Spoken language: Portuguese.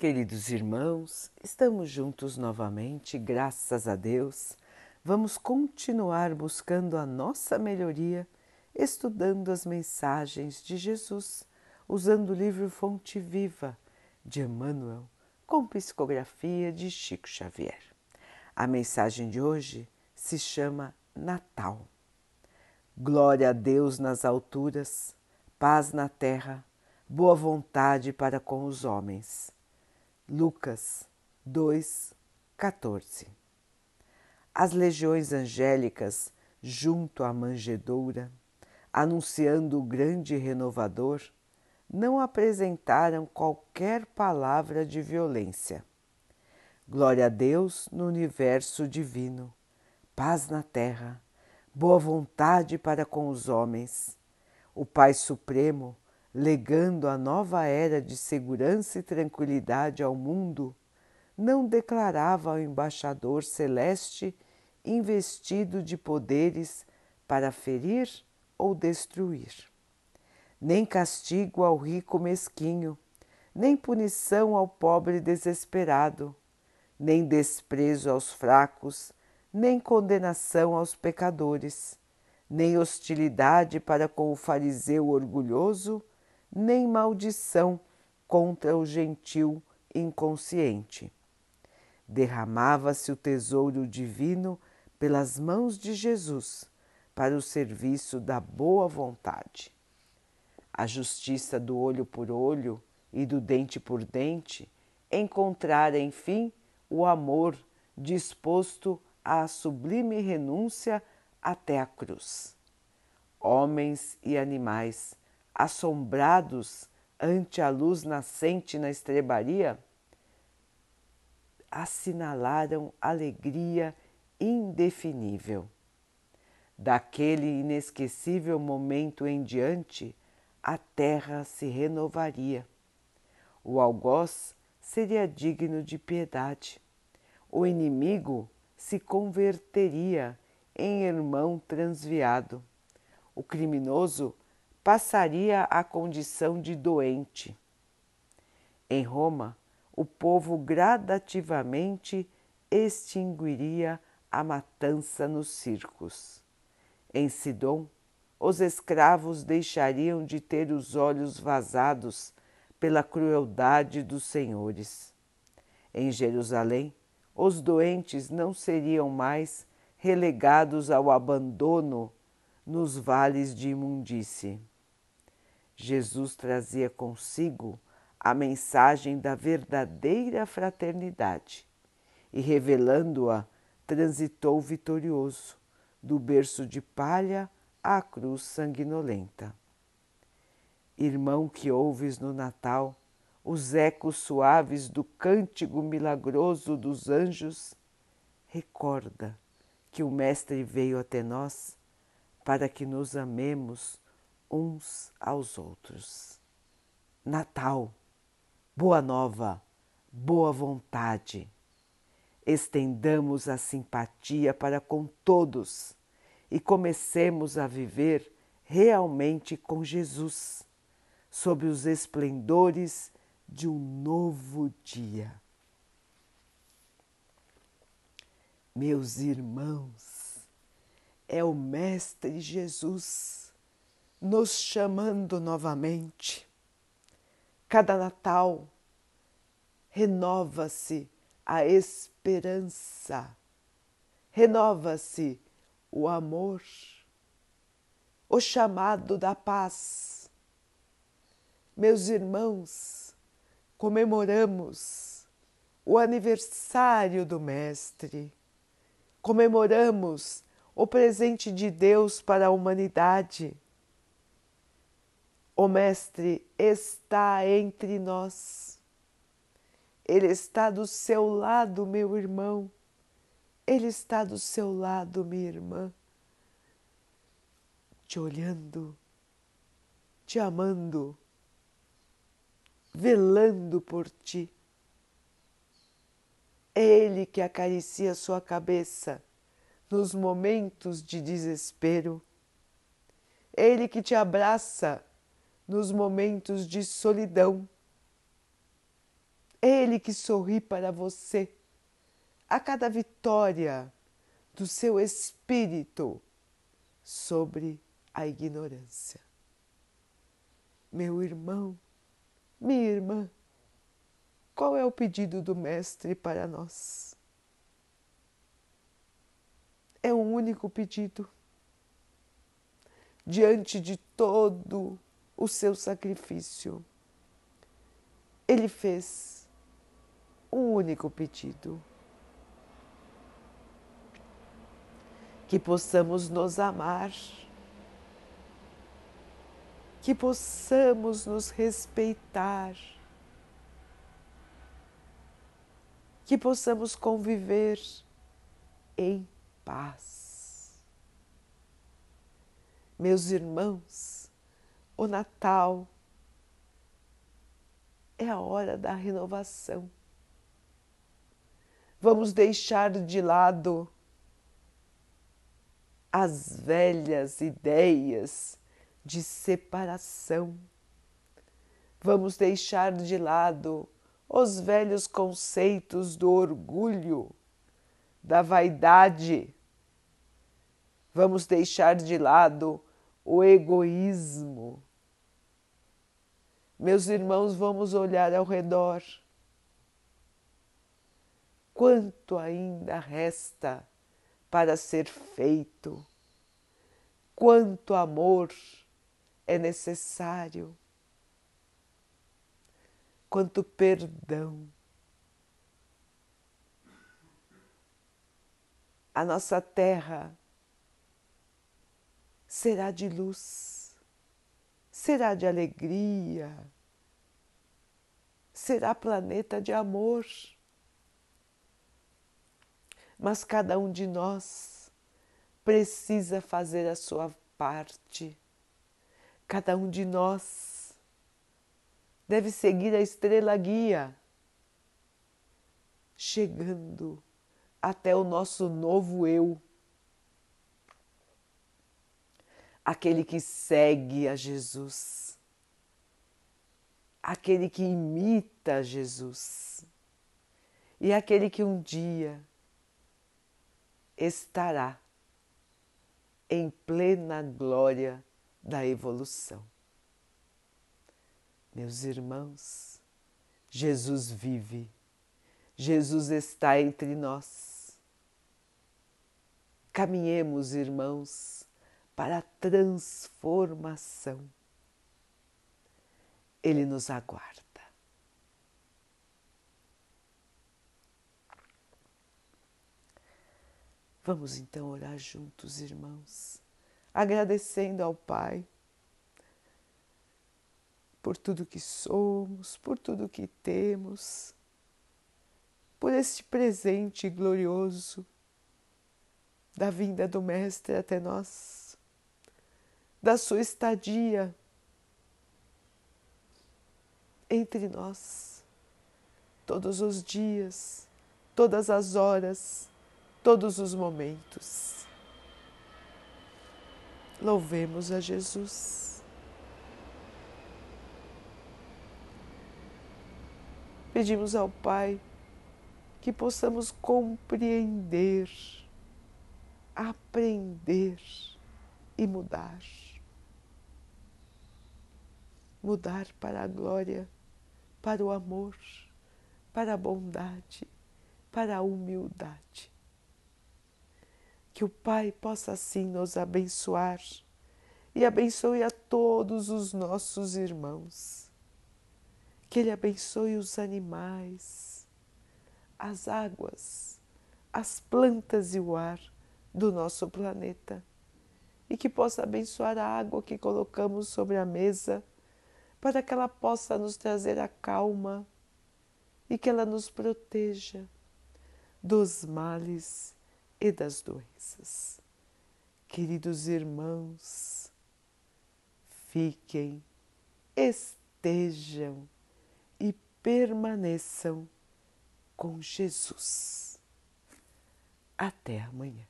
Queridos irmãos, estamos juntos novamente, graças a Deus. Vamos continuar buscando a nossa melhoria, estudando as mensagens de Jesus, usando o livro Fonte Viva de Emmanuel, com psicografia de Chico Xavier. A mensagem de hoje se chama Natal. Glória a Deus nas alturas, paz na terra, boa vontade para com os homens. Lucas 2, 14 As legiões angélicas, junto à manjedoura, anunciando o grande renovador, não apresentaram qualquer palavra de violência. Glória a Deus no universo divino, paz na terra, boa vontade para com os homens. O Pai Supremo legando a nova era de segurança e tranquilidade ao mundo, não declarava ao embaixador celeste investido de poderes para ferir ou destruir. Nem castigo ao rico mesquinho, nem punição ao pobre desesperado, nem desprezo aos fracos, nem condenação aos pecadores, nem hostilidade para com o fariseu orgulhoso nem maldição contra o gentil inconsciente. Derramava-se o tesouro divino pelas mãos de Jesus para o serviço da boa vontade. A justiça do olho por olho e do dente por dente encontrara, enfim, o amor disposto à sublime renúncia até a cruz. Homens e animais assombrados ante a luz nascente na estrebaria, assinalaram alegria indefinível. Daquele inesquecível momento em diante, a terra se renovaria. O algoz seria digno de piedade. O inimigo se converteria em irmão transviado. O criminoso passaria à condição de doente. Em Roma, o povo gradativamente extinguiria a matança nos circos. Em Sidom, os escravos deixariam de ter os olhos vazados pela crueldade dos senhores. Em Jerusalém, os doentes não seriam mais relegados ao abandono nos vales de imundície. Jesus trazia consigo a mensagem da verdadeira fraternidade e, revelando-a, transitou vitorioso do berço de palha à cruz sanguinolenta. Irmão que ouves no Natal os ecos suaves do cântico milagroso dos anjos, recorda que o Mestre veio até nós para que nos amemos uns aos outros. Natal, boa nova, boa vontade. Estendamos a simpatia para com todos e comecemos a viver realmente com Jesus, sob os esplendores de um novo dia. Meus irmãos, é o Mestre Jesus nos chamando novamente. Cada Natal renova-se a esperança, renova-se o amor, o chamado da paz. Meus irmãos, comemoramos o aniversário do Mestre, comemoramos o presente de Deus para a humanidade o Mestre está entre nós. Ele está do seu lado, meu irmão. Ele está do seu lado, minha irmã. Te olhando, te amando, velando por ti. É Ele que acaricia sua cabeça nos momentos de desespero. É Ele que te abraça nos momentos de solidão. É Ele que sorri para você a cada vitória do seu espírito sobre a ignorância. Meu irmão, minha irmã, qual é o pedido do Mestre para nós? É um único pedido. Diante de todo o seu sacrifício, ele fez um único pedido: que possamos nos amar, que possamos nos respeitar. Que possamos conviver em paz. Meus irmãos, o Natal é a hora da renovação. Vamos deixar de lado as velhas ideias de separação. Vamos deixar de lado os velhos conceitos do orgulho, da vaidade. Vamos deixar de lado o egoísmo. Meus irmãos, vamos olhar ao redor. Quanto ainda resta para ser feito? Quanto amor é necessário? quanto perdão. A nossa terra será de luz, será de alegria, será planeta de amor. Mas cada um de nós precisa fazer a sua parte. Cada um de nós deve seguir a estrela guia, chegando até o nosso novo eu, aquele que segue a Jesus, aquele que imita Jesus e aquele que um dia estará em plena glória da evolução. Meus irmãos, Jesus vive, Jesus está entre nós. Caminhemos, irmãos, para a transformação. Ele nos aguarda. Vamos então orar juntos, irmãos, agradecendo ao Pai por tudo que somos, por tudo que temos, por este presente glorioso da vinda do Mestre até nós, da sua estadia entre nós, todos os dias, todas as horas, todos os momentos. Louvemos a Jesus. Pedimos ao Pai que possamos compreender, aprender e mudar. Mudar para a glória, para o amor, para a bondade, para a humildade. Que o Pai possa assim nos abençoar e abençoe a todos os nossos irmãos que Ele abençoe os animais, as águas, as plantas e o ar do nosso planeta e que possa abençoar a água que colocamos sobre a mesa para que ela possa nos trazer a calma e que ela nos proteja dos males e das doenças. Queridos irmãos, fiquem, estejam permaneçam com Jesus. Até amanhã.